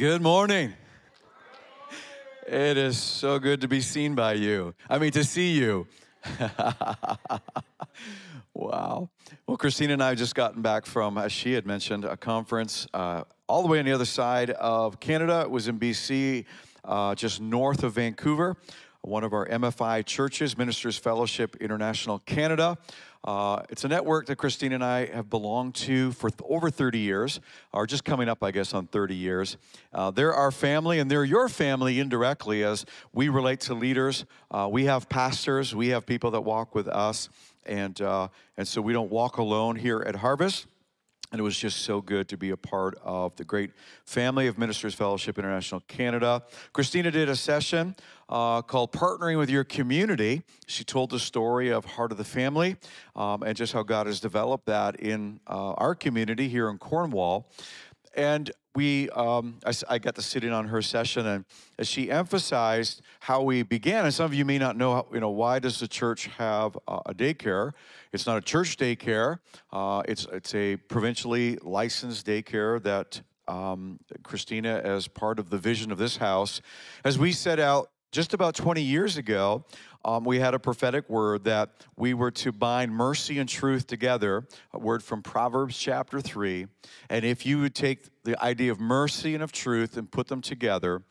Good morning. It is so good to be seen by you. I mean, to see you. wow. Well, Christina and I just gotten back from, as she had mentioned, a conference uh, all the way on the other side of Canada. It was in BC, uh, just north of Vancouver. One of our MFI churches, Ministers Fellowship International Canada. Uh, it's a network that Christine and I have belonged to for th- over 30 years, or just coming up, I guess, on 30 years. Uh, they're our family, and they're your family indirectly as we relate to leaders. Uh, we have pastors, we have people that walk with us, and, uh, and so we don't walk alone here at Harvest. And it was just so good to be a part of the great family of Ministers Fellowship International Canada. Christina did a session uh, called Partnering with Your Community. She told the story of Heart of the Family um, and just how God has developed that in uh, our community here in Cornwall. And we, um, I, I, got to sit in on her session, and as she emphasized how we began, and some of you may not know, how, you know, why does the church have a daycare? It's not a church daycare. Uh, it's it's a provincially licensed daycare that um, Christina, as part of the vision of this house, as we set out just about 20 years ago, um, we had a prophetic word that we were to bind mercy and truth together, a word from Proverbs chapter 3. And if you would take the idea of mercy and of truth and put them together,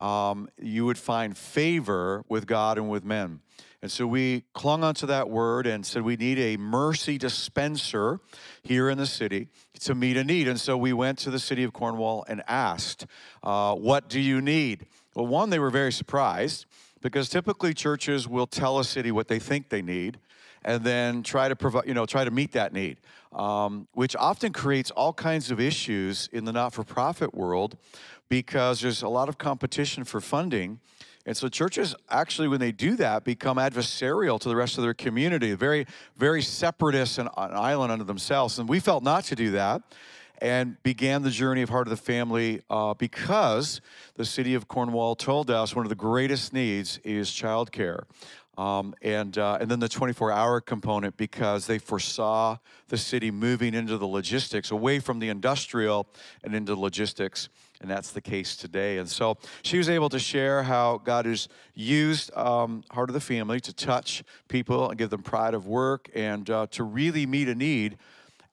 um, you would find favor with God and with men. And so we clung onto that word and said we need a mercy dispenser here in the city to meet a need. And so we went to the city of Cornwall and asked, uh, What do you need? Well, one, they were very surprised because typically churches will tell a city what they think they need and then try to provide, you know, try to meet that need, um, which often creates all kinds of issues in the not-for-profit world because there's a lot of competition for funding. And so churches actually, when they do that, become adversarial to the rest of their community, very, very separatist and an island unto themselves. And we felt not to do that and began the journey of Heart of the Family uh, because the city of Cornwall told us one of the greatest needs is childcare. Um, and, uh, and then the 24 hour component because they foresaw the city moving into the logistics, away from the industrial and into logistics. And that's the case today. And so she was able to share how God has used um, Heart of the Family to touch people and give them pride of work and uh, to really meet a need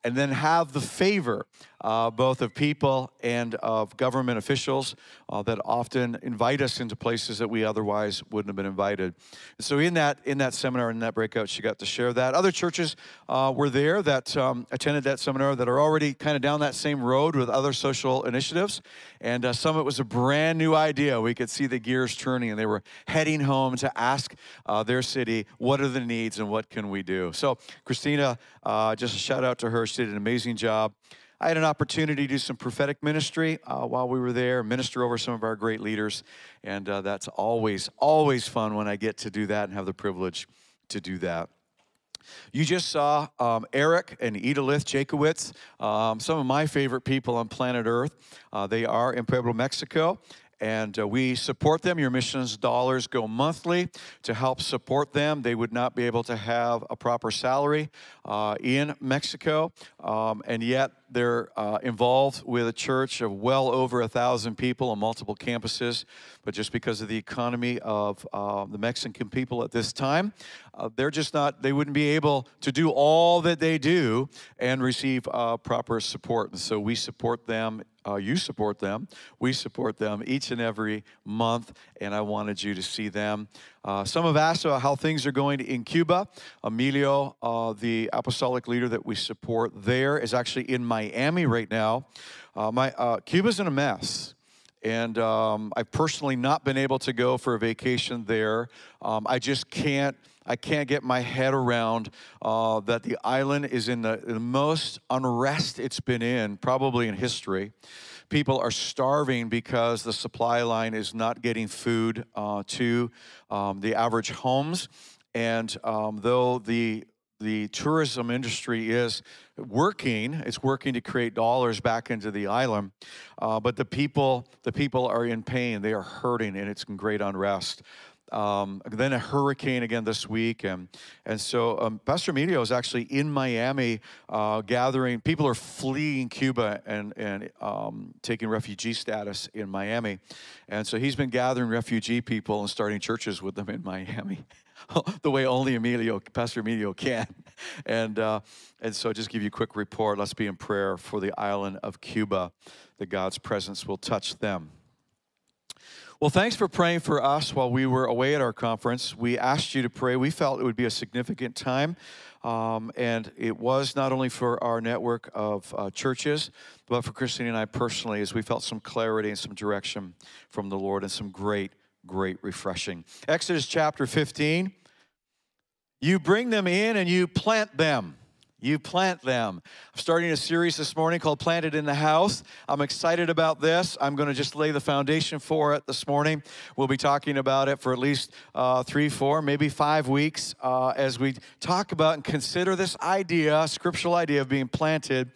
and then have the favor uh, both of people and of government officials uh, that often invite us into places that we otherwise wouldn't have been invited. And so in that in that seminar in that breakout, she got to share that. Other churches uh, were there that um, attended that seminar that are already kind of down that same road with other social initiatives, and uh, some of it was a brand new idea. We could see the gears turning, and they were heading home to ask uh, their city what are the needs and what can we do. So Christina, uh, just a shout out to her. She did an amazing job. I had an opportunity to do some prophetic ministry uh, while we were there, minister over some of our great leaders. And uh, that's always, always fun when I get to do that and have the privilege to do that. You just saw um, Eric and Edalith Jakowitz, um, some of my favorite people on planet Earth. Uh, they are in Puebla, Mexico, and uh, we support them. Your missions dollars go monthly to help support them. They would not be able to have a proper salary uh, in Mexico, um, and yet they're uh, involved with a church of well over a thousand people on multiple campuses. But just because of the economy of uh, the Mexican people at this time, uh, they're just not, they wouldn't be able to do all that they do and receive uh, proper support. And so we support them uh, you support them. We support them each and every month, and I wanted you to see them. Uh, some have asked about how things are going in Cuba. Emilio, uh, the apostolic leader that we support there, is actually in Miami right now. Uh, my, uh, Cuba's in a mess. And um, I've personally not been able to go for a vacation there. Um, I just can't. I can't get my head around uh, that the island is in the, the most unrest it's been in, probably in history people are starving because the supply line is not getting food uh, to um, the average homes. And um, though the the tourism industry is working, it's working to create dollars back into the island, uh, but the people the people are in pain. They are hurting, and it's in great unrest. Um, then a hurricane again this week, and and so um, Pastor Emilio is actually in Miami uh, gathering. People are fleeing Cuba and and um, taking refugee status in Miami, and so he's been gathering refugee people and starting churches with them in Miami. the way only Emilio, Pastor Emilio can. And, uh, and so just give you a quick report. Let's be in prayer for the island of Cuba, that God's presence will touch them. Well, thanks for praying for us while we were away at our conference. We asked you to pray. We felt it would be a significant time. Um, and it was not only for our network of uh, churches, but for Christine and I personally, as we felt some clarity and some direction from the Lord and some great great refreshing. Exodus chapter 15. You bring them in and you plant them. You plant them. I'm starting a series this morning called Planted in the House. I'm excited about this. I'm going to just lay the foundation for it this morning. We'll be talking about it for at least uh, three, four, maybe five weeks uh, as we talk about and consider this idea, scriptural idea of being planted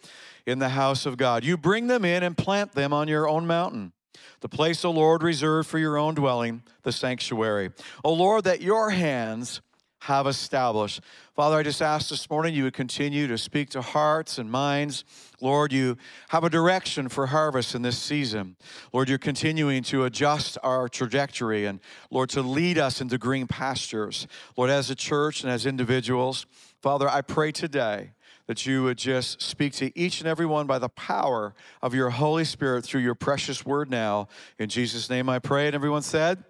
in the house of God. You bring them in and plant them on your own mountain the place, O Lord, reserved for your own dwelling, the sanctuary. O Lord, that your hands have established. Father, I just ask this morning you would continue to speak to hearts and minds. Lord, you have a direction for harvest in this season. Lord, you're continuing to adjust our trajectory and, Lord, to lead us into green pastures. Lord, as a church and as individuals, Father, I pray today that you would just speak to each and every one by the power of your Holy Spirit through your precious word now. In Jesus' name I pray. And everyone said,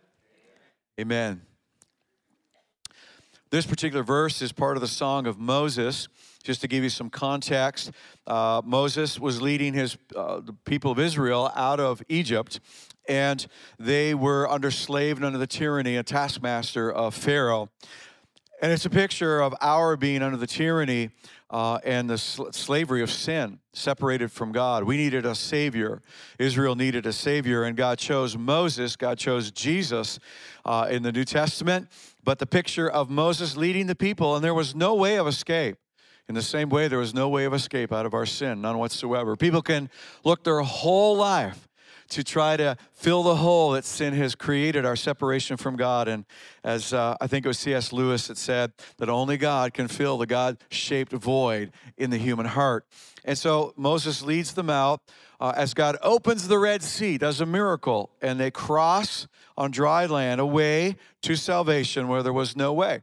Amen. Amen. This particular verse is part of the Song of Moses. Just to give you some context, uh, Moses was leading his uh, the people of Israel out of Egypt, and they were under slave and under the tyranny and taskmaster of Pharaoh. And it's a picture of our being under the tyranny uh, and the sl- slavery of sin, separated from God. We needed a Savior. Israel needed a Savior, and God chose Moses. God chose Jesus uh, in the New Testament. But the picture of Moses leading the people, and there was no way of escape. In the same way, there was no way of escape out of our sin, none whatsoever. People can look their whole life to try to fill the hole that sin has created, our separation from God. And as uh, I think it was C.S. Lewis that said, that only God can fill the God shaped void in the human heart. And so Moses leads them out uh, as God opens the Red Sea, does a miracle, and they cross on dry land away to salvation where there was no way.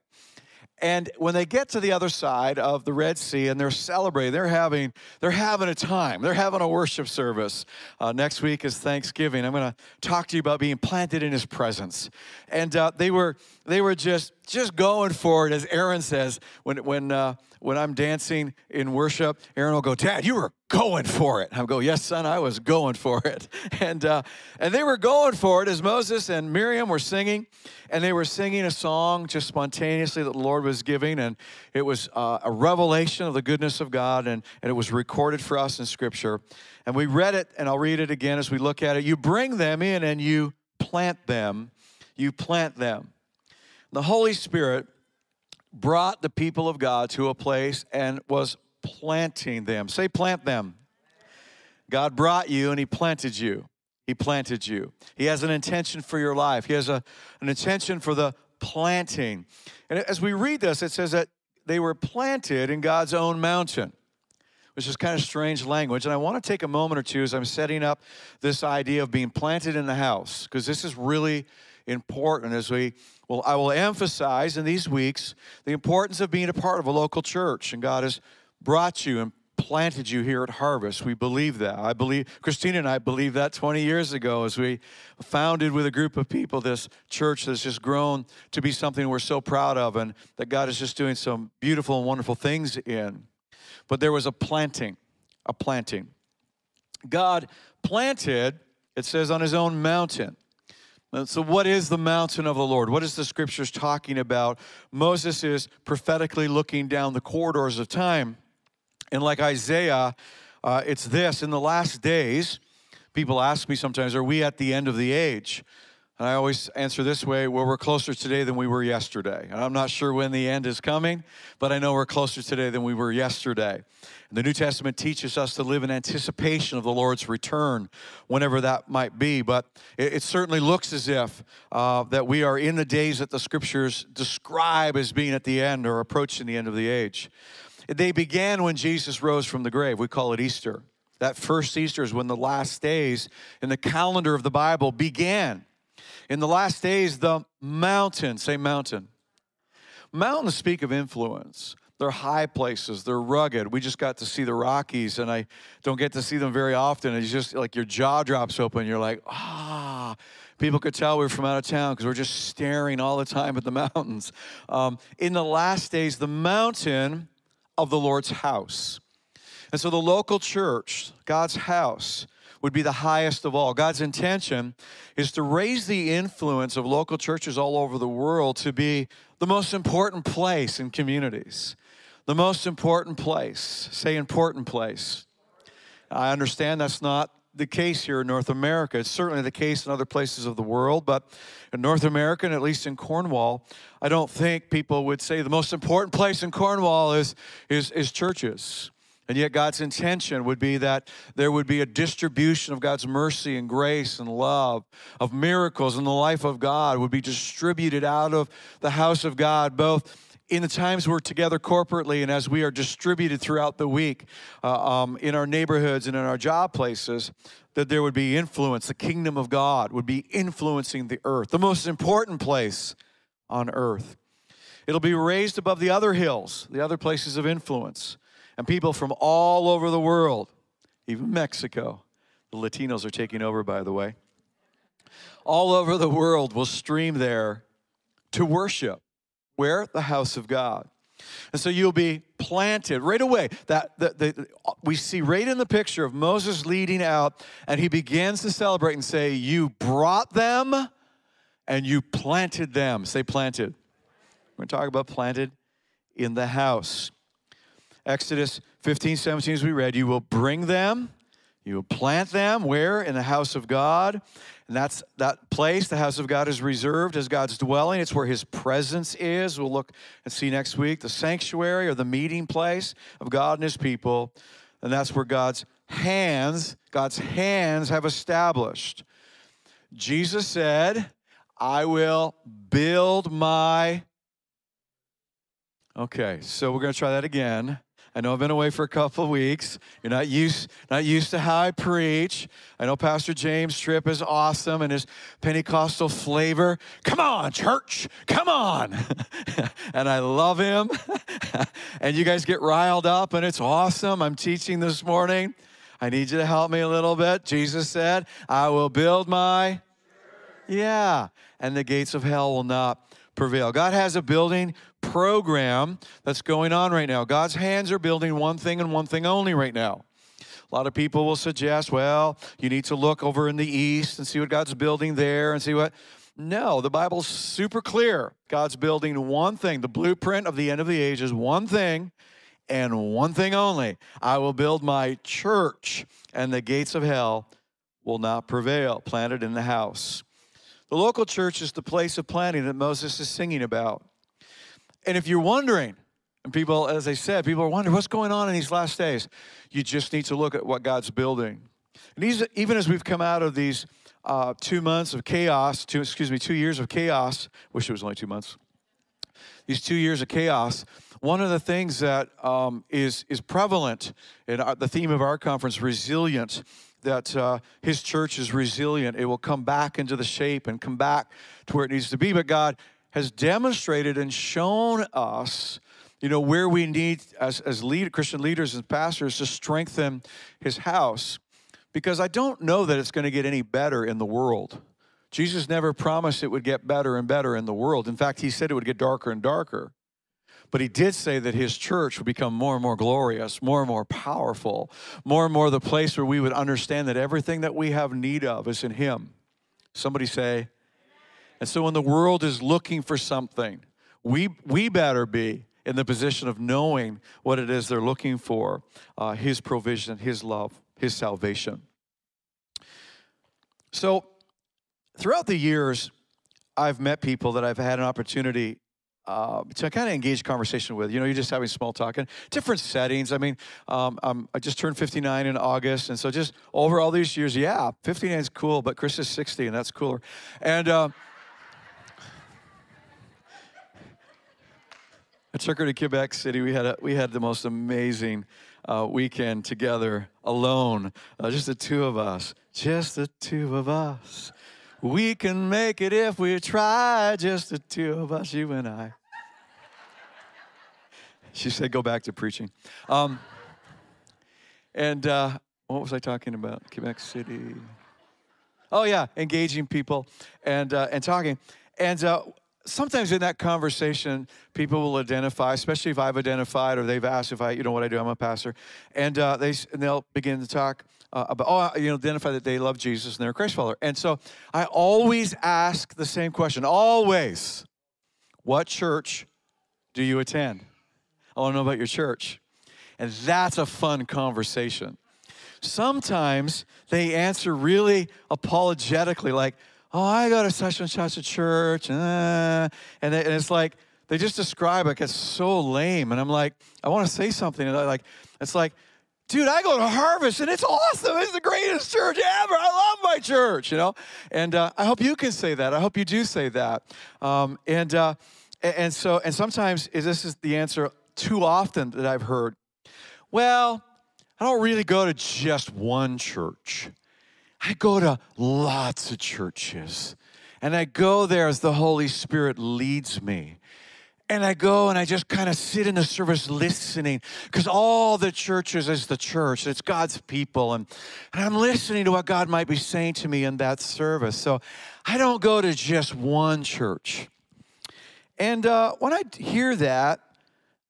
And when they get to the other side of the Red Sea and they're celebrating, they're having they're having a time. They're having a worship service. Uh, next week is Thanksgiving. I'm going to talk to you about being planted in His presence. And uh, they were they were just just going for it, as Aaron says when when uh, when I'm dancing in worship. Aaron will go, Dad, you were going for it. I'll go, Yes, son, I was going for it. And uh, and they were going for it as Moses and Miriam were singing, and they were singing a song just spontaneously that the Lord was giving, and it was uh, a revelation of the goodness of God, and, and it was recorded for us in Scripture. And we read it, and I'll read it again as we look at it. You bring them in and you plant them. You plant them. The Holy Spirit brought the people of God to a place and was planting them. Say, plant them. God brought you and He planted you. He planted you. He has an intention for your life, He has a, an intention for the planting. And as we read this, it says that they were planted in God's own mountain, which is kind of strange language. And I want to take a moment or two as I'm setting up this idea of being planted in the house, because this is really important as we well i will emphasize in these weeks the importance of being a part of a local church and god has brought you and planted you here at harvest. We believe that. I believe christina and i believe that 20 years ago as we founded with a group of people this church that's just grown to be something we're so proud of and that god is just doing some beautiful and wonderful things in. But there was a planting a planting. God planted it says on his own mountain so, what is the mountain of the Lord? What is the scriptures talking about? Moses is prophetically looking down the corridors of time. And like Isaiah, uh, it's this in the last days, people ask me sometimes, are we at the end of the age? And I always answer this way well, we're closer today than we were yesterday. And I'm not sure when the end is coming, but I know we're closer today than we were yesterday. And the New Testament teaches us to live in anticipation of the Lord's return, whenever that might be. But it, it certainly looks as if uh, that we are in the days that the scriptures describe as being at the end or approaching the end of the age. They began when Jesus rose from the grave. We call it Easter. That first Easter is when the last days in the calendar of the Bible began. In the last days, the mountain, say mountain. Mountains speak of influence. They're high places, they're rugged. We just got to see the Rockies, and I don't get to see them very often. It's just like your jaw drops open. You're like, ah. People could tell we are from out of town because we're just staring all the time at the mountains. Um, in the last days, the mountain of the Lord's house. And so the local church, God's house, would be the highest of all. God's intention is to raise the influence of local churches all over the world to be the most important place in communities. The most important place. Say important place. I understand that's not the case here in North America. It's certainly the case in other places of the world, but in North America, and at least in Cornwall, I don't think people would say the most important place in Cornwall is, is, is churches. And yet, God's intention would be that there would be a distribution of God's mercy and grace and love, of miracles in the life of God would be distributed out of the house of God, both in the times we're together corporately and as we are distributed throughout the week uh, um, in our neighborhoods and in our job places, that there would be influence. The kingdom of God would be influencing the earth, the most important place on earth. It'll be raised above the other hills, the other places of influence and people from all over the world, even Mexico. The Latinos are taking over, by the way. All over the world will stream there to worship. Where? The house of God. And so you'll be planted right away. That the, the, we see right in the picture of Moses leading out, and he begins to celebrate and say, You brought them and you planted them. Say planted. We're going to talk about planted in the house. Exodus 15, 17, as we read, you will bring them, you will plant them where? In the house of God. And that's that place, the house of God is reserved as God's dwelling. It's where his presence is. We'll look and see next week the sanctuary or the meeting place of God and his people. And that's where God's hands, God's hands have established. Jesus said, I will build my. Okay, so we're going to try that again. I know I've been away for a couple of weeks. You're not used, not used to how I preach. I know Pastor James Tripp is awesome and his Pentecostal flavor. Come on, church, come on. and I love him. and you guys get riled up, and it's awesome. I'm teaching this morning. I need you to help me a little bit. Jesus said, I will build my. Yeah. And the gates of hell will not prevail. God has a building program that's going on right now. God's hands are building one thing and one thing only right now. A lot of people will suggest, well, you need to look over in the east and see what God's building there and see what. No, the Bible's super clear. God's building one thing. The blueprint of the end of the age is one thing and one thing only. I will build my church, and the gates of hell will not prevail. Planted in the house. The local church is the place of planting that Moses is singing about. And if you're wondering, and people, as I said, people are wondering what's going on in these last days, you just need to look at what God's building. And even as we've come out of these uh, two months of chaos, two, excuse me, two years of chaos, wish it was only two months, these two years of chaos, one of the things that um, is is prevalent in our, the theme of our conference, resilient, that uh, his church is resilient. It will come back into the shape and come back to where it needs to be. But God has demonstrated and shown us, you know, where we need as, as lead, Christian leaders and pastors to strengthen his house. Because I don't know that it's going to get any better in the world. Jesus never promised it would get better and better in the world. In fact, he said it would get darker and darker. But he did say that his church would become more and more glorious, more and more powerful, more and more the place where we would understand that everything that we have need of is in him. Somebody say, and so when the world is looking for something, we, we better be in the position of knowing what it is they're looking for uh, His provision, His love, His salvation. So throughout the years, I've met people that I've had an opportunity uh, to kind of engage conversation with. You know, you're just having small talk in different settings. I mean, um, i just turned 59 in August, and so just over all these years, yeah, 59 is cool, but Chris is 60, and that's cooler. And uh, I took her to Quebec City. We had a, we had the most amazing uh, weekend together, alone, uh, just the two of us, just the two of us. We can make it if we try, just the two of us, you and I. She said, go back to preaching. Um, and uh, what was I talking about? Quebec City. Oh, yeah, engaging people and, uh, and talking. And uh, sometimes in that conversation, people will identify, especially if I've identified or they've asked if I, you know, what I do. I'm a pastor, and uh, they and they'll begin to talk uh, about, oh, you know, identify that they love Jesus and they're a Christ follower. And so I always ask the same question, always, what church do you attend? I want to know about your church, and that's a fun conversation. Sometimes they answer really apologetically, like oh, I go to such and such a church, uh, and, and it's like they just describe it as so lame, and I'm like, I want to say something, and I like, it's like, dude, I go to Harvest, and it's awesome. It's the greatest church ever. I love my church, you know, and uh, I hope you can say that. I hope you do say that, um, and uh, and so and sometimes this is the answer too often that I've heard. Well, I don't really go to just one church. I go to lots of churches and I go there as the Holy Spirit leads me. And I go and I just kind of sit in the service listening because all the churches is the church. It's God's people. And, and I'm listening to what God might be saying to me in that service. So I don't go to just one church. And uh, when I hear that,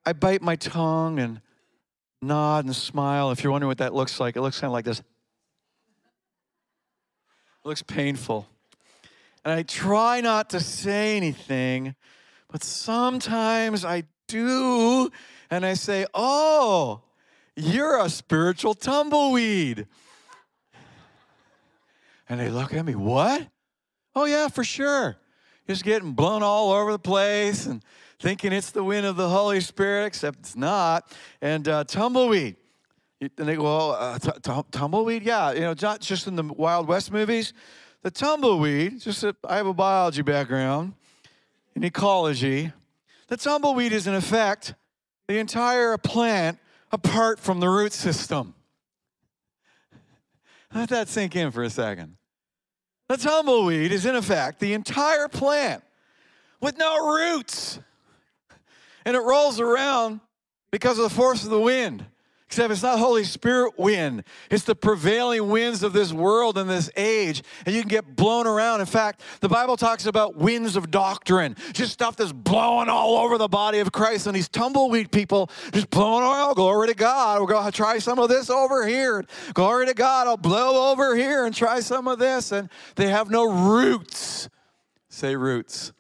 I bite my tongue and nod and smile. If you're wondering what that looks like, it looks kind of like this. It looks painful. And I try not to say anything, but sometimes I do. And I say, Oh, you're a spiritual tumbleweed. And they look at me, What? Oh, yeah, for sure. Just getting blown all over the place and thinking it's the wind of the Holy Spirit, except it's not. And uh, tumbleweed. And they go, well, uh, t- t- tumbleweed? Yeah, you know, not just in the Wild West movies. The tumbleweed, just that I have a biology background in ecology. The tumbleweed is, in effect, the entire plant apart from the root system. Let that sink in for a second. The tumbleweed is, in effect, the entire plant with no roots. And it rolls around because of the force of the wind. Except it's not Holy Spirit wind. It's the prevailing winds of this world and this age. And you can get blown around. In fact, the Bible talks about winds of doctrine, just stuff that's blowing all over the body of Christ. And these tumbleweed people just blowing oil. Oh, glory to God. We're going to try some of this over here. Glory to God. I'll blow over here and try some of this. And they have no roots. Say roots.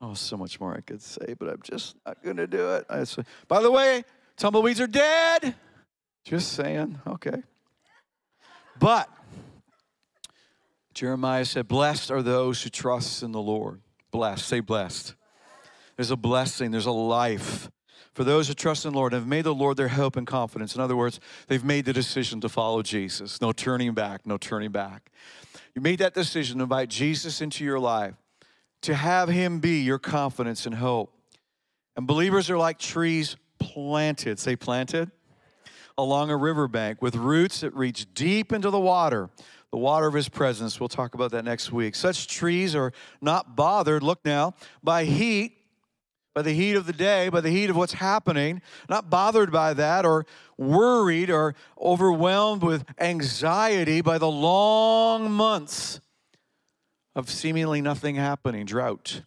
Oh, so much more I could say, but I'm just not going to do it. I say, By the way, tumbleweeds are dead. Just saying. Okay. But Jeremiah said, Blessed are those who trust in the Lord. Blessed. Say blessed. There's a blessing, there's a life. For those who trust in the Lord and have made the Lord their hope and confidence. In other words, they've made the decision to follow Jesus. No turning back, no turning back. You made that decision to invite Jesus into your life to have Him be your confidence and hope. And believers are like trees planted, say planted, along a riverbank with roots that reach deep into the water, the water of His presence. We'll talk about that next week. Such trees are not bothered, look now, by heat. By the heat of the day, by the heat of what's happening, not bothered by that or worried or overwhelmed with anxiety by the long months of seemingly nothing happening, drought.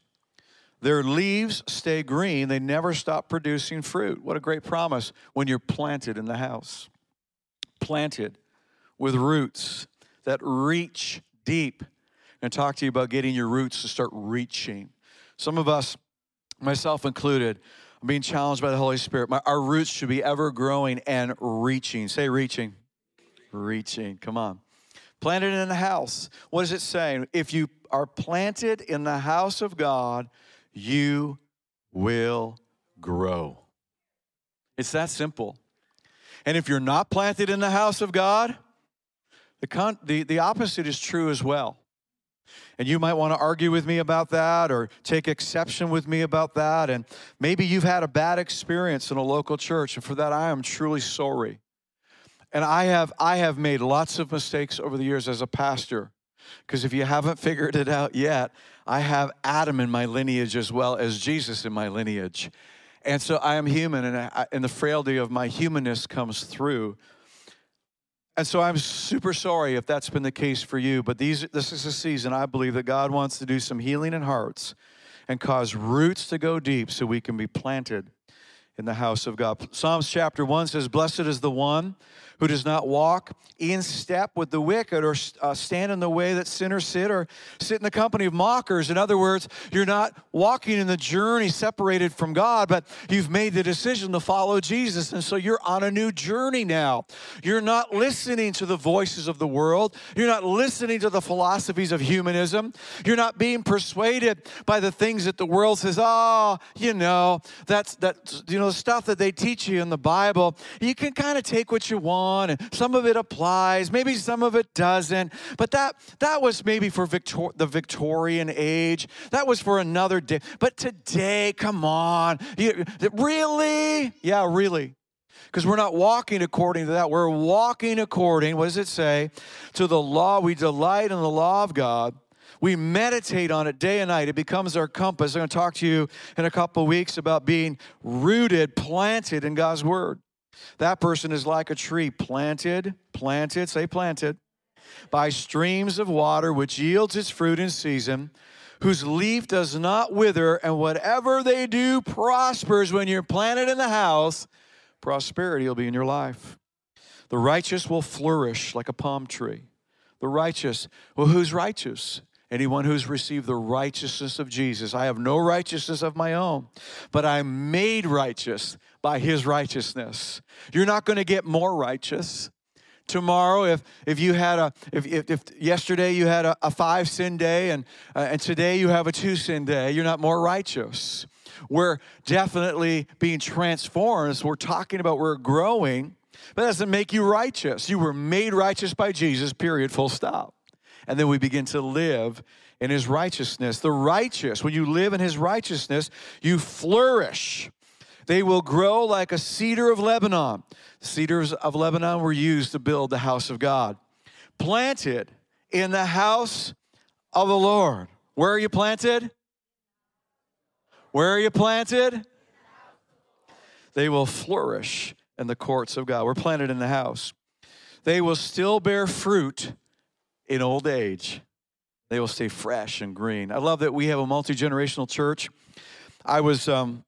Their leaves stay green, they never stop producing fruit. What a great promise when you're planted in the house. Planted with roots that reach deep. I'm going to talk to you about getting your roots to start reaching. Some of us, myself included, I'm being challenged by the Holy Spirit. My, our roots should be ever growing and reaching. Say reaching. Reaching. Come on. Planted in the house. What is it saying? If you are planted in the house of God, you will grow. It's that simple. And if you're not planted in the house of God, the, con- the, the opposite is true as well. And you might want to argue with me about that or take exception with me about that. And maybe you've had a bad experience in a local church, and for that I am truly sorry. And I have I have made lots of mistakes over the years as a pastor. Because if you haven't figured it out yet, I have Adam in my lineage as well as Jesus in my lineage. And so I am human, and, I, and the frailty of my humanness comes through. And so I'm super sorry if that's been the case for you, but these, this is a season I believe that God wants to do some healing in hearts and cause roots to go deep so we can be planted in the house of God. Psalms chapter 1 says, Blessed is the one who does not walk in step with the wicked or uh, stand in the way that sinners sit or sit in the company of mockers. In other words, you're not walking in the journey separated from God, but you've made the decision to follow Jesus. And so you're on a new journey now. You're not listening to the voices of the world, you're not listening to the philosophies of humanism, you're not being persuaded by the things that the world says, oh, you know, that's that, you know, the stuff that they teach you in the Bible. You can kind of take what you want on, and some of it applies, maybe some of it doesn't. But that that was maybe for Victor, the Victorian age. That was for another day. But today, come on, you, really? Yeah, really. Because we're not walking according to that. We're walking according, what does it say? To the law. We delight in the law of God. We meditate on it day and night. It becomes our compass. I'm going to talk to you in a couple weeks about being rooted, planted in God's Word. That person is like a tree planted, planted, say planted, by streams of water, which yields its fruit in season, whose leaf does not wither, and whatever they do prospers. When you're planted in the house, prosperity will be in your life. The righteous will flourish like a palm tree. The righteous, well, who's righteous? Anyone who's received the righteousness of Jesus. I have no righteousness of my own, but I'm made righteous by his righteousness. You're not going to get more righteous. Tomorrow, if, if you had a, if, if, if yesterday you had a, a, five sin day and, uh, and today you have a two sin day, you're not more righteous. We're definitely being transformed. We're talking about we're growing, but that doesn't make you righteous. You were made righteous by Jesus, period, full stop. And then we begin to live in his righteousness. The righteous, when you live in his righteousness, you flourish. They will grow like a cedar of Lebanon. Cedars of Lebanon were used to build the house of God. Planted in the house of the Lord. Where are you planted? Where are you planted? They will flourish in the courts of God. We're planted in the house. They will still bear fruit in old age. They will stay fresh and green. I love that we have a multi generational church. I was um,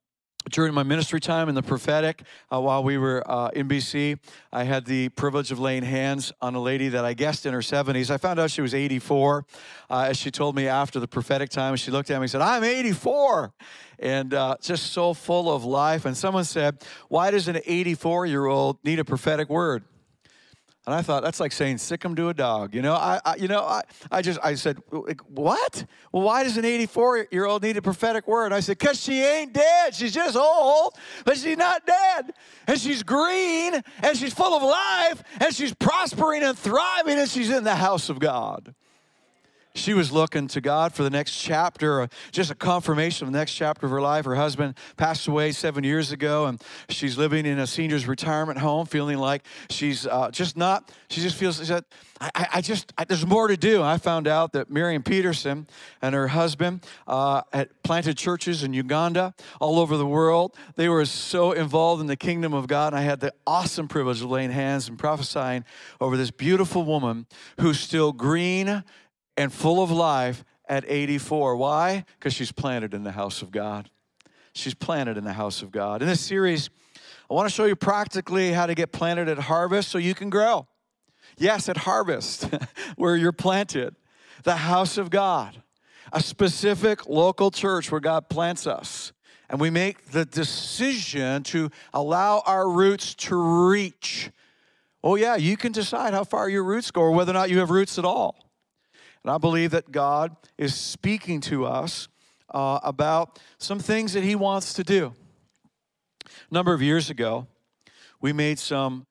during my ministry time in the prophetic, uh, while we were uh, in BC, I had the privilege of laying hands on a lady that I guessed in her 70s. I found out she was 84. Uh, as she told me after the prophetic time, she looked at me and said, I'm 84. And uh, just so full of life. And someone said, Why does an 84 year old need a prophetic word? And I thought that's like saying sick him to a dog. You know, I, I, you know, I, I just I said, what? Well, why does an 84 year old need a prophetic word? I said, cause she ain't dead. She's just old, but she's not dead, and she's green, and she's full of life, and she's prospering and thriving, and she's in the house of God she was looking to God for the next chapter, just a confirmation of the next chapter of her life. Her husband passed away seven years ago, and she's living in a senior's retirement home, feeling like she's uh, just not, she just feels, said, I, I just, I, there's more to do. I found out that Miriam Peterson and her husband uh, had planted churches in Uganda, all over the world. They were so involved in the kingdom of God. And I had the awesome privilege of laying hands and prophesying over this beautiful woman who's still green and full of life at 84. Why? Because she's planted in the house of God. She's planted in the house of God. In this series, I want to show you practically how to get planted at harvest so you can grow. Yes, at harvest, where you're planted, the house of God, a specific local church where God plants us. And we make the decision to allow our roots to reach oh, yeah, you can decide how far your roots go or whether or not you have roots at all. And I believe that God is speaking to us uh, about some things that He wants to do. A number of years ago, we made some,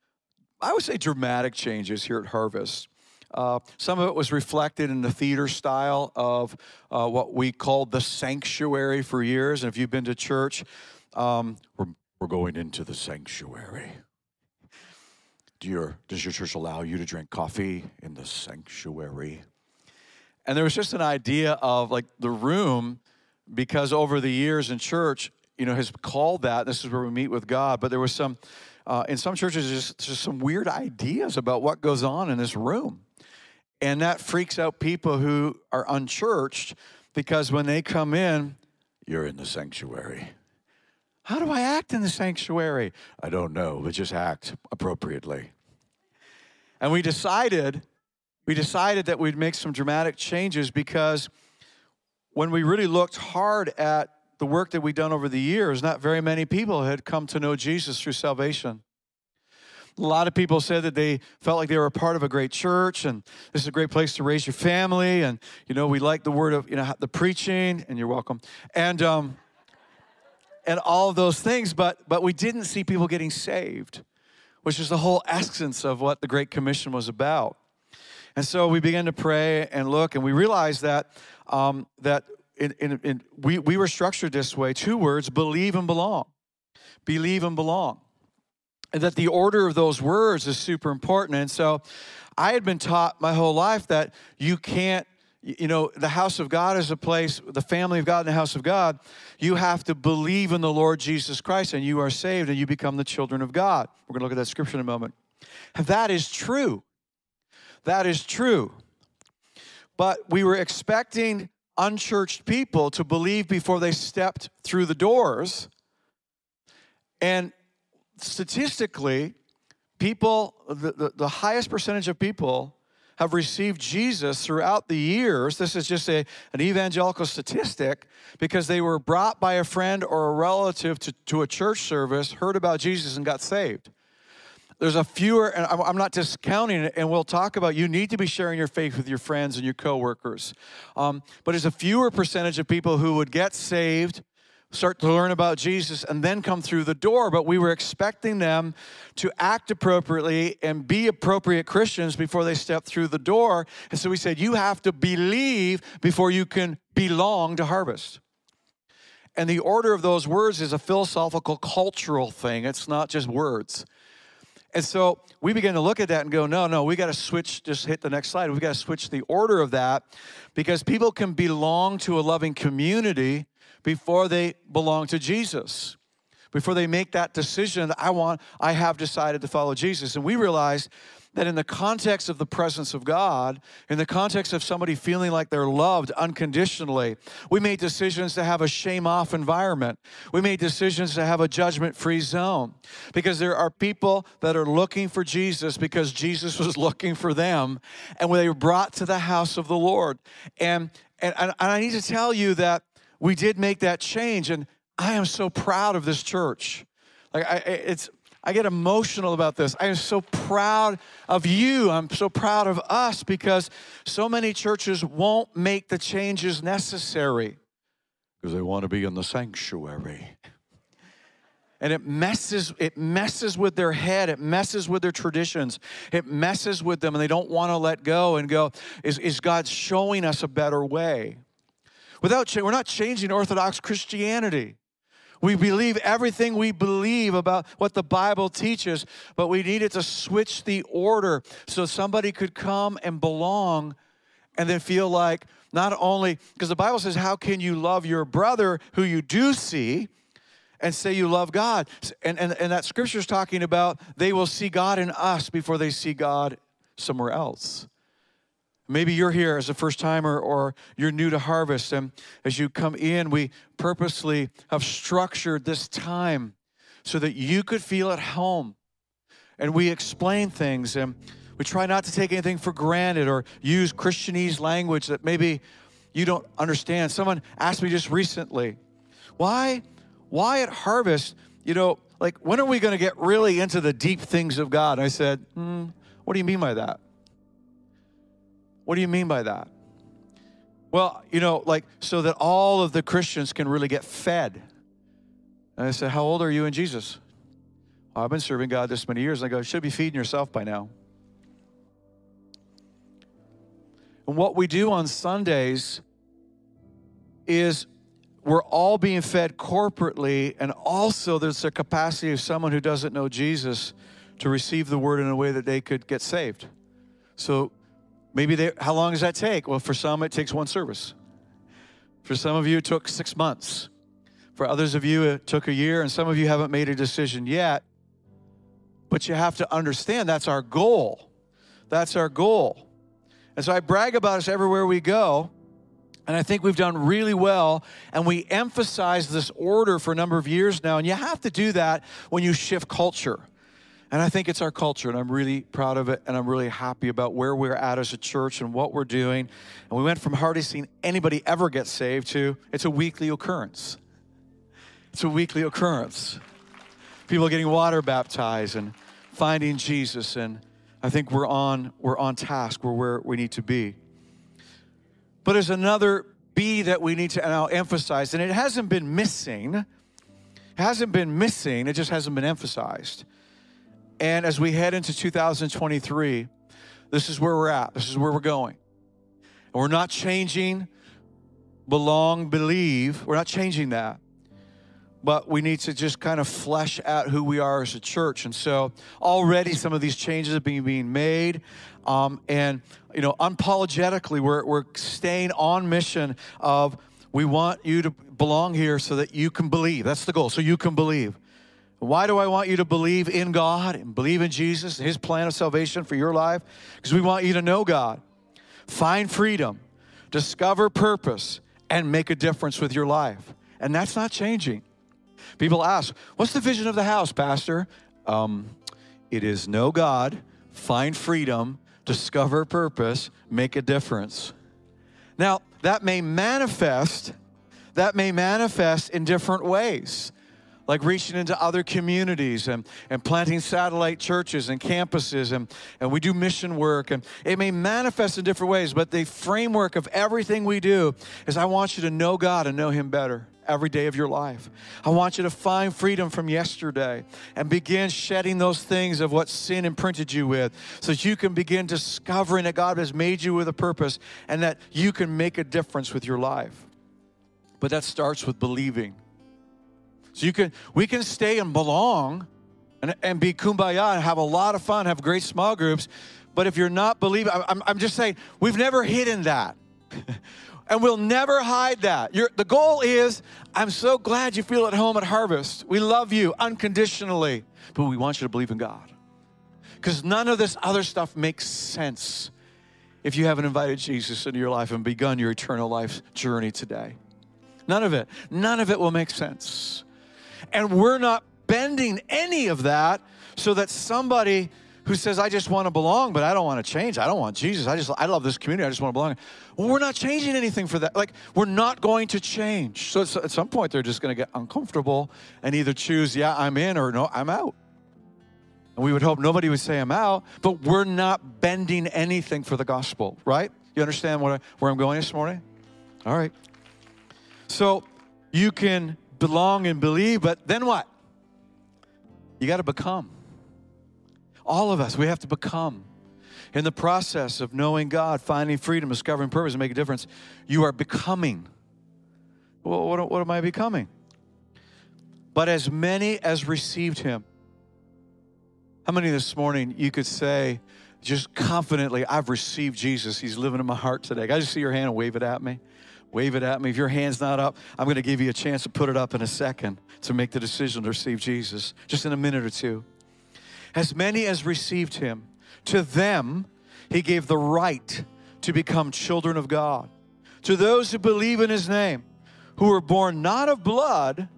I would say, dramatic changes here at Harvest. Uh, some of it was reflected in the theater style of uh, what we called the sanctuary for years. And if you've been to church, um, we're, we're going into the sanctuary. Do your, does your church allow you to drink coffee in the sanctuary? And there was just an idea of like the room, because over the years in church, you know, has called that. This is where we meet with God. But there was some, uh, in some churches, just, just some weird ideas about what goes on in this room. And that freaks out people who are unchurched because when they come in, you're in the sanctuary. How do I act in the sanctuary? I don't know, but just act appropriately. And we decided we decided that we'd make some dramatic changes because when we really looked hard at the work that we'd done over the years, not very many people had come to know Jesus through salvation. A lot of people said that they felt like they were a part of a great church and this is a great place to raise your family. And, you know, we like the word of, you know, the preaching, and you're welcome. And, um, and all of those things, but, but we didn't see people getting saved, which is the whole essence of what the Great Commission was about. And so we began to pray and look, and we realized that um, that in, in, in, we, we were structured this way two words believe and belong. Believe and belong. And that the order of those words is super important. And so I had been taught my whole life that you can't, you know, the house of God is a place, the family of God in the house of God, you have to believe in the Lord Jesus Christ and you are saved and you become the children of God. We're going to look at that scripture in a moment. That is true. That is true. But we were expecting unchurched people to believe before they stepped through the doors. And statistically, people, the, the, the, highest percentage of people have received Jesus throughout the years. This is just a, an evangelical statistic because they were brought by a friend or a relative to, to a church service, heard about Jesus, and got saved. There's a fewer, and I'm not discounting it, and we'll talk about you need to be sharing your faith with your friends and your coworkers. Um, but there's a fewer percentage of people who would get saved, start to learn about Jesus, and then come through the door. But we were expecting them to act appropriately and be appropriate Christians before they step through the door. And so we said, you have to believe before you can belong to harvest. And the order of those words is a philosophical, cultural thing. It's not just words. And so we began to look at that and go, no, no, we got to switch, just hit the next slide. We got to switch the order of that because people can belong to a loving community before they belong to Jesus. Before they make that decision that I want, I have decided to follow Jesus. And we realized that in the context of the presence of God, in the context of somebody feeling like they're loved unconditionally, we made decisions to have a shame off environment. We made decisions to have a judgment free zone because there are people that are looking for Jesus because Jesus was looking for them and they were brought to the house of the Lord. And, and, and I need to tell you that we did make that change and I am so proud of this church. Like I, it's I get emotional about this. I am so proud of you. I'm so proud of us because so many churches won't make the changes necessary because they want to be in the sanctuary. And it messes, it messes with their head, it messes with their traditions, it messes with them, and they don't want to let go and go, is, is God showing us a better way? Without we're not changing Orthodox Christianity. We believe everything we believe about what the Bible teaches, but we needed to switch the order so somebody could come and belong and then feel like not only, because the Bible says, How can you love your brother who you do see? and say you love God. And, and, and that scripture is talking about they will see God in us before they see God somewhere else. Maybe you're here as a first timer or you're new to harvest. And as you come in, we purposely have structured this time so that you could feel at home. And we explain things and we try not to take anything for granted or use Christianese language that maybe you don't understand. Someone asked me just recently, why, why at harvest, you know, like, when are we going to get really into the deep things of God? And I said, hmm, what do you mean by that? What do you mean by that? Well, you know, like, so that all of the Christians can really get fed. And I said, How old are you in Jesus? I've been serving God this many years. And I go, You should be feeding yourself by now. And what we do on Sundays is we're all being fed corporately, and also there's a capacity of someone who doesn't know Jesus to receive the word in a way that they could get saved. So maybe they, how long does that take? Well, for some, it takes one service. For some of you, it took six months. For others of you, it took a year, and some of you haven't made a decision yet. But you have to understand that's our goal. That's our goal. And so I brag about us everywhere we go. And I think we've done really well. And we emphasize this order for a number of years now. And you have to do that when you shift culture. And I think it's our culture, and I'm really proud of it, and I'm really happy about where we're at as a church and what we're doing. And we went from hardly seeing anybody ever get saved to it's a weekly occurrence. It's a weekly occurrence. People getting water baptized and finding Jesus, and I think we're on we're on task. We're where we need to be. But there's another B that we need to now emphasize, and it hasn't been missing. It hasn't been missing, it just hasn't been emphasized. And as we head into 2023, this is where we're at. This is where we're going. And we're not changing belong, believe. We're not changing that. But we need to just kind of flesh out who we are as a church. And so already some of these changes are being, being made. Um, and, you know, unapologetically, we're, we're staying on mission of we want you to belong here so that you can believe. That's the goal, so you can believe. Why do I want you to believe in God and believe in Jesus and His plan of salvation for your life? Because we want you to know God, find freedom, discover purpose, and make a difference with your life. And that's not changing. People ask, What's the vision of the house, Pastor? Um, it is know God, find freedom, discover purpose, make a difference. Now, that may manifest, that may manifest in different ways like reaching into other communities and, and planting satellite churches and campuses and, and we do mission work. And it may manifest in different ways but the framework of everything we do is i want you to know god and know him better every day of your life. I want you to find freedom from yesterday and begin shedding those things of what sin imprinted you with so that you can begin discovering that god has made you with a purpose and that you can make a difference with your life. But that starts with believing so you can we can stay and belong and, and be kumbaya and have a lot of fun, have great small groups. But if you're not believing, I'm, I'm just saying, we've never hidden that. and we'll never hide that. The goal is I'm so glad you feel at home at Harvest. We love you unconditionally, but we want you to believe in God. Because none of this other stuff makes sense if you haven't invited Jesus into your life and begun your eternal life journey today. None of it. None of it will make sense. And we're not bending any of that so that somebody who says, I just want to belong, but I don't want to change. I don't want Jesus. I just, I love this community. I just want to belong. Well, we're not changing anything for that. Like, we're not going to change. So at some point, they're just going to get uncomfortable and either choose, yeah, I'm in, or no, I'm out. And we would hope nobody would say I'm out, but we're not bending anything for the gospel, right? You understand what I, where I'm going this morning? All right. So you can belong and believe, but then what? You got to become. All of us, we have to become. In the process of knowing God, finding freedom, discovering purpose, and make a difference, you are becoming. Well, what, what am I becoming? But as many as received him. How many this morning you could say, just confidently, I've received Jesus. He's living in my heart today. I just see your hand and wave it at me. Wave it at me. If your hand's not up, I'm going to give you a chance to put it up in a second to make the decision to receive Jesus, just in a minute or two. As many as received him, to them he gave the right to become children of God. To those who believe in his name, who were born not of blood,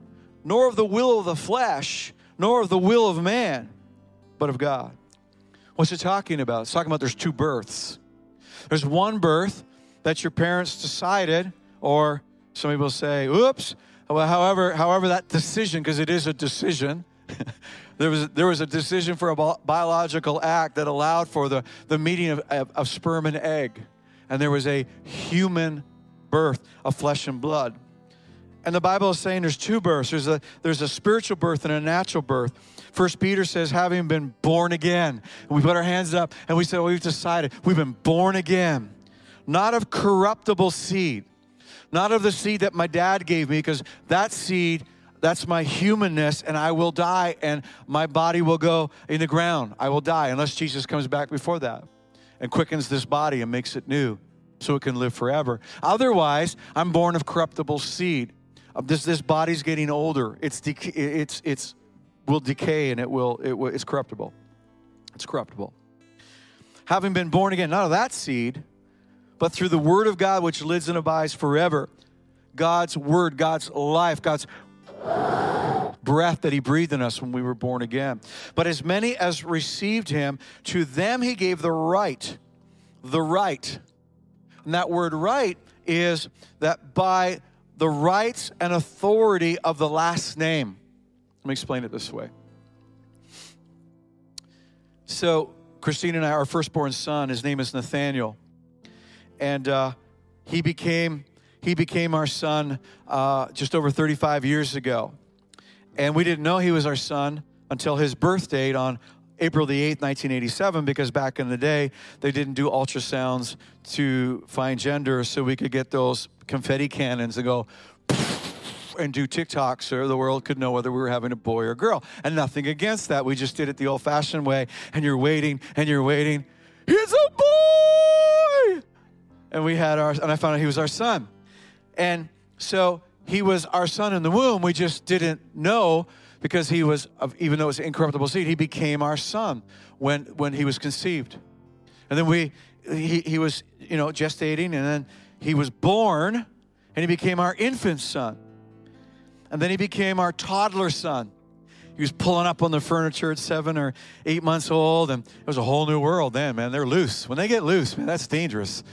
nor of the will of the flesh, nor of the will of man, but of God. What's it talking about? It's talking about there's two births. There's one birth that your parents decided or some people say, oops. Well, however, however that decision, because it is a decision, there, was, there was a decision for a biological act that allowed for the, the meeting of, of, of sperm and egg. And there was a human birth of flesh and blood. And the Bible is saying there's two births. There's a there's a spiritual birth and a natural birth. First Peter says, having been born again. And we put our hands up and we said, well, we've decided we've been born again. Not of corruptible seed, not of the seed that my dad gave me, because that seed, that's my humanness, and I will die, and my body will go in the ground. I will die unless Jesus comes back before that and quickens this body and makes it new so it can live forever. Otherwise, I'm born of corruptible seed. Uh, this this body's getting older. It's dec- it's it's will decay and it will it will, it's corruptible. It's corruptible. Having been born again, not of that seed, but through the word of God which lives and abides forever. God's word, God's life, God's breath that he breathed in us when we were born again. But as many as received him, to them he gave the right. The right. And that word right is that by the rights and authority of the last name. Let me explain it this way. So, Christine and I, our firstborn son, his name is Nathaniel, and uh, he became he became our son uh, just over 35 years ago, and we didn't know he was our son until his birth date on April the 8th, 1987, because back in the day, they didn't do ultrasounds to find gender, so we could get those confetti cannons and go and do TikTok so the world could know whether we were having a boy or a girl. And nothing against that. We just did it the old fashioned way, and you're waiting and you're waiting. It's! And we had our, and I found out he was our son. And so he was our son in the womb. We just didn't know because he was, even though it was incorruptible seed, he became our son when, when he was conceived. And then we, he, he was, you know, gestating, and then he was born, and he became our infant son. And then he became our toddler son. He was pulling up on the furniture at seven or eight months old, and it was a whole new world then, man. They're loose. When they get loose, man, that's dangerous.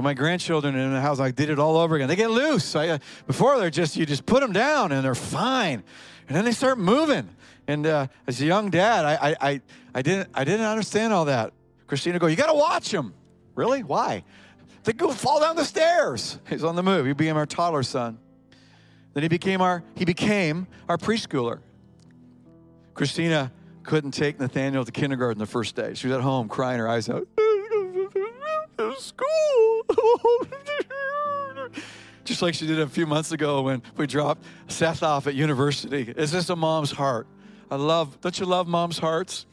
My grandchildren in the house, I did it all over again. They get loose. I, uh, before they're just, you just put them down and they're fine. And then they start moving. And uh, as a young dad, I, I, I, didn't, I didn't understand all that. Christina go, you got to watch them. Really? Why? They go fall down the stairs. He's on the move. He became our toddler son. Then he became our, he became our preschooler. Christina couldn't take Nathaniel to kindergarten the first day. She was at home crying her eyes out. School. Just like she did a few months ago when we dropped Seth off at university. It's just a mom's heart. I love, don't you love mom's hearts?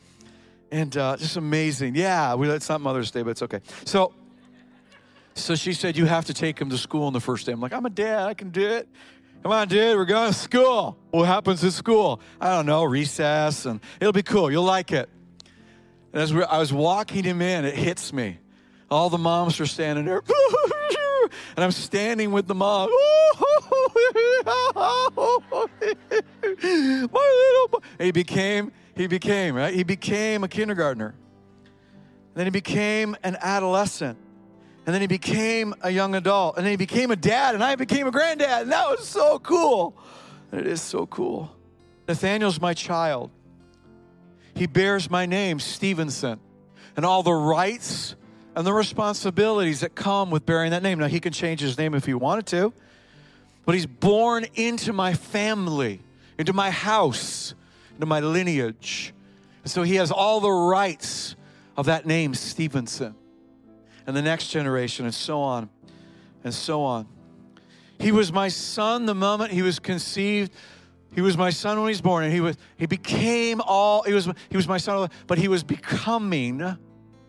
And uh, just amazing. Yeah, we, it's not Mother's Day, but it's okay. So, so she said, You have to take him to school on the first day. I'm like, I'm a dad, I can do it. Come on, dude, we're going to school. What happens at school? I don't know, recess, and it'll be cool. You'll like it. And as I was walking him in, it hits me. All the moms are standing there, and I'm standing with the mom. he became, he became, right? He became a kindergartner. Then he became an adolescent. And then he became a young adult. And then he became a dad, and I became a granddad. And that was so cool. And it is so cool. Nathaniel's my child. He bears my name, Stevenson, and all the rights and the responsibilities that come with bearing that name. Now, he can change his name if he wanted to, but he's born into my family, into my house, into my lineage. And so he has all the rights of that name, Stevenson, and the next generation, and so on, and so on. He was my son the moment he was conceived. He was my son when he was born, and he was he became all he was he was my son, but he was becoming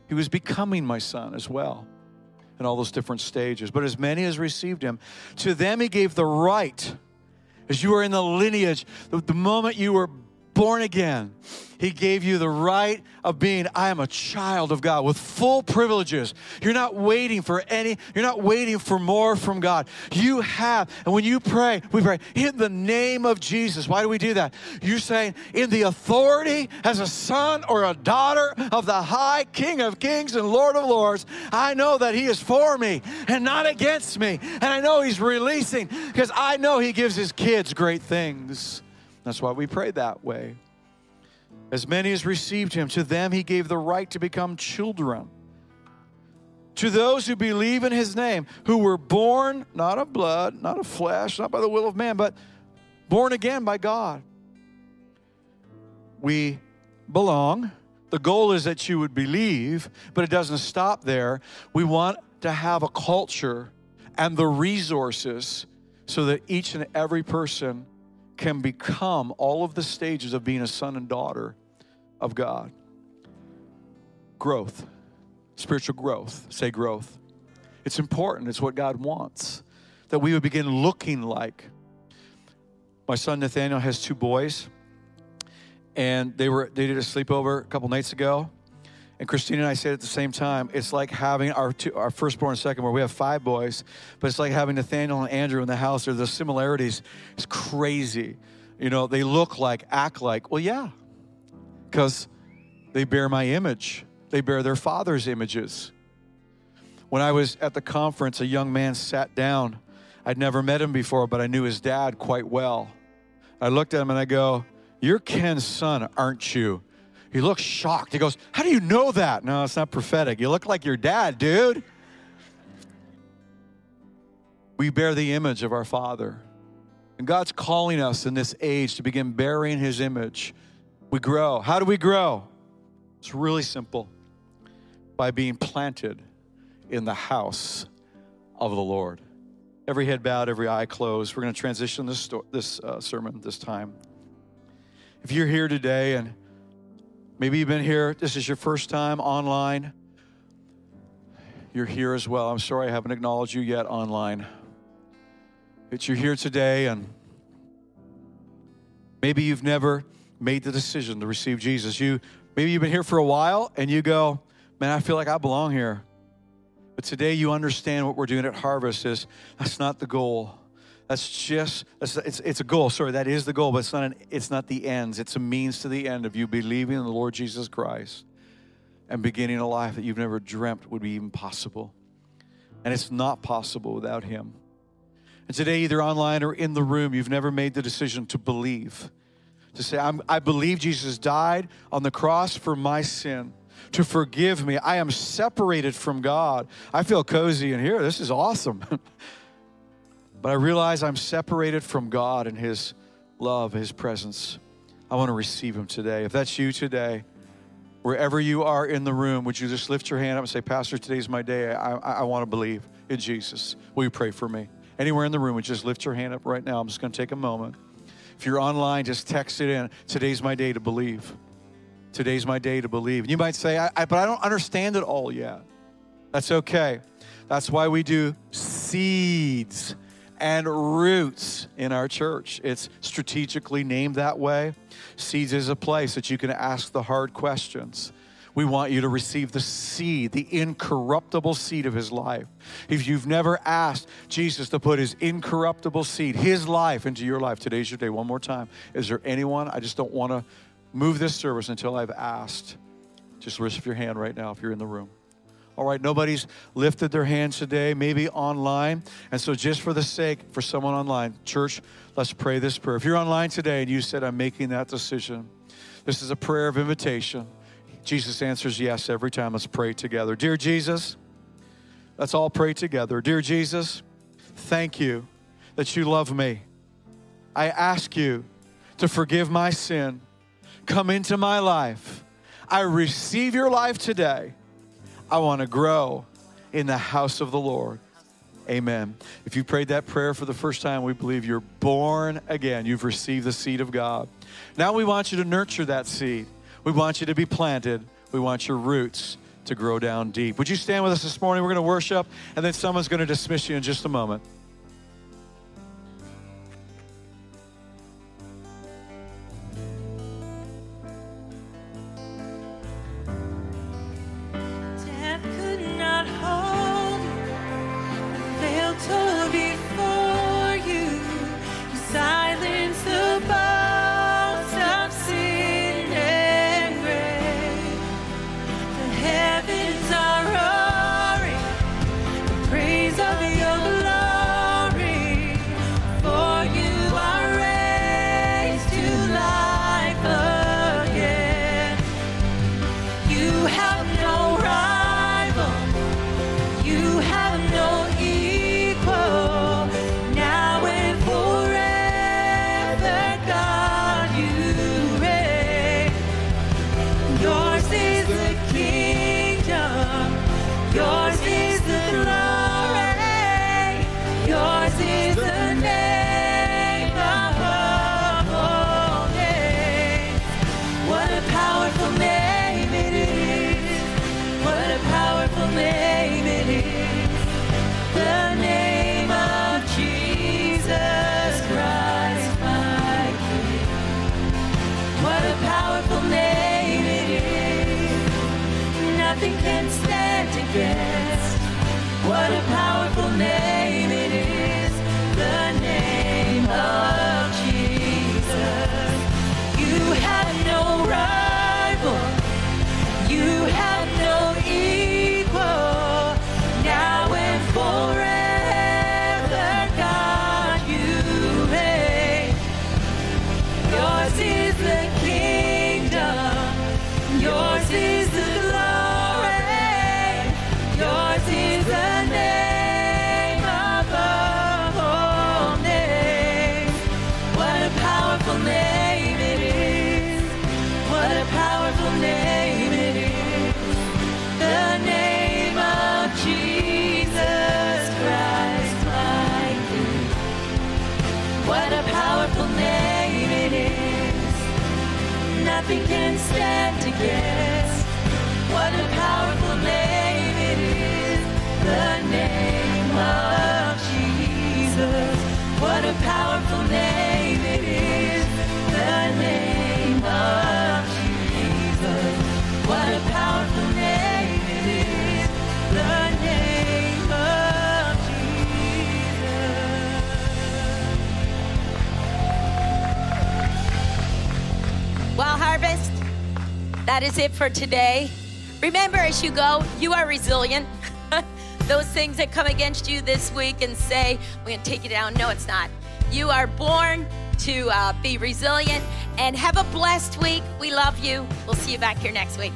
he was becoming my son as well in all those different stages. But as many as received him, to them he gave the right, as you are in the lineage, the, the moment you were born again, he gave you the right of being, I am a child of God with full privileges. You're not waiting for any, you're not waiting for more from God. You have, and when you pray, we pray in the name of Jesus. Why do we do that? You're saying, in the authority as a son or a daughter of the high King of kings and Lord of lords, I know that he is for me and not against me. And I know he's releasing because I know he gives his kids great things. That's why we pray that way. As many as received him, to them he gave the right to become children. To those who believe in his name, who were born not of blood, not of flesh, not by the will of man, but born again by God. We belong. The goal is that you would believe, but it doesn't stop there. We want to have a culture and the resources so that each and every person can become all of the stages of being a son and daughter of God. Growth, spiritual growth. Say growth. It's important, it's what God wants. That we would begin looking like. My son Nathaniel has two boys, and they were they did a sleepover a couple nights ago. And Christina and I said at the same time, it's like having our two, our firstborn and second, where we have five boys, but it's like having Nathaniel and Andrew in the house. There, the similarities is crazy. You know, they look like, act like. Well, yeah, because they bear my image. They bear their father's images. When I was at the conference, a young man sat down. I'd never met him before, but I knew his dad quite well. I looked at him and I go, "You're Ken's son, aren't you?" He looks shocked. He goes, How do you know that? No, it's not prophetic. You look like your dad, dude. We bear the image of our Father. And God's calling us in this age to begin bearing His image. We grow. How do we grow? It's really simple by being planted in the house of the Lord. Every head bowed, every eye closed. We're going to transition this, this uh, sermon this time. If you're here today and Maybe you've been here, this is your first time online. You're here as well. I'm sorry I haven't acknowledged you yet online. But you're here today, and maybe you've never made the decision to receive Jesus. You maybe you've been here for a while and you go, Man, I feel like I belong here. But today you understand what we're doing at Harvest is that's not the goal. That's just that's, it's, it's a goal. Sorry, that is the goal, but it's not an, it's not the ends. It's a means to the end of you believing in the Lord Jesus Christ and beginning a life that you've never dreamt would be even possible. And it's not possible without Him. And today, either online or in the room, you've never made the decision to believe, to say, i believe Jesus died on the cross for my sin to forgive me. I am separated from God. I feel cozy in here. This is awesome. But I realize I'm separated from God and His love, His presence. I want to receive Him today. If that's you today, wherever you are in the room, would you just lift your hand up and say, Pastor, today's my day. I, I, I want to believe in Jesus. Will you pray for me? Anywhere in the room, would you just lift your hand up right now? I'm just going to take a moment. If you're online, just text it in. Today's my day to believe. Today's my day to believe. You might say, I, I, but I don't understand it all yet. That's okay. That's why we do seeds and roots in our church. It's strategically named that way. Seeds is a place that you can ask the hard questions. We want you to receive the seed, the incorruptible seed of his life. If you've never asked Jesus to put his incorruptible seed, his life, into your life, today's your day. One more time. Is there anyone? I just don't want to move this service until I've asked. Just lift your hand right now if you're in the room. All right, nobody's lifted their hands today, maybe online. And so, just for the sake, for someone online, church, let's pray this prayer. If you're online today and you said, I'm making that decision, this is a prayer of invitation. Jesus answers yes every time. Let's pray together. Dear Jesus, let's all pray together. Dear Jesus, thank you that you love me. I ask you to forgive my sin. Come into my life. I receive your life today. I want to grow in the house of the Lord. Amen. If you prayed that prayer for the first time, we believe you're born again. You've received the seed of God. Now we want you to nurture that seed. We want you to be planted. We want your roots to grow down deep. Would you stand with us this morning? We're going to worship, and then someone's going to dismiss you in just a moment. nothing can stand against. What a powerful name. That is it for today. Remember, as you go, you are resilient. Those things that come against you this week and say, we're going to take you down. No, it's not. You are born to uh, be resilient and have a blessed week. We love you. We'll see you back here next week.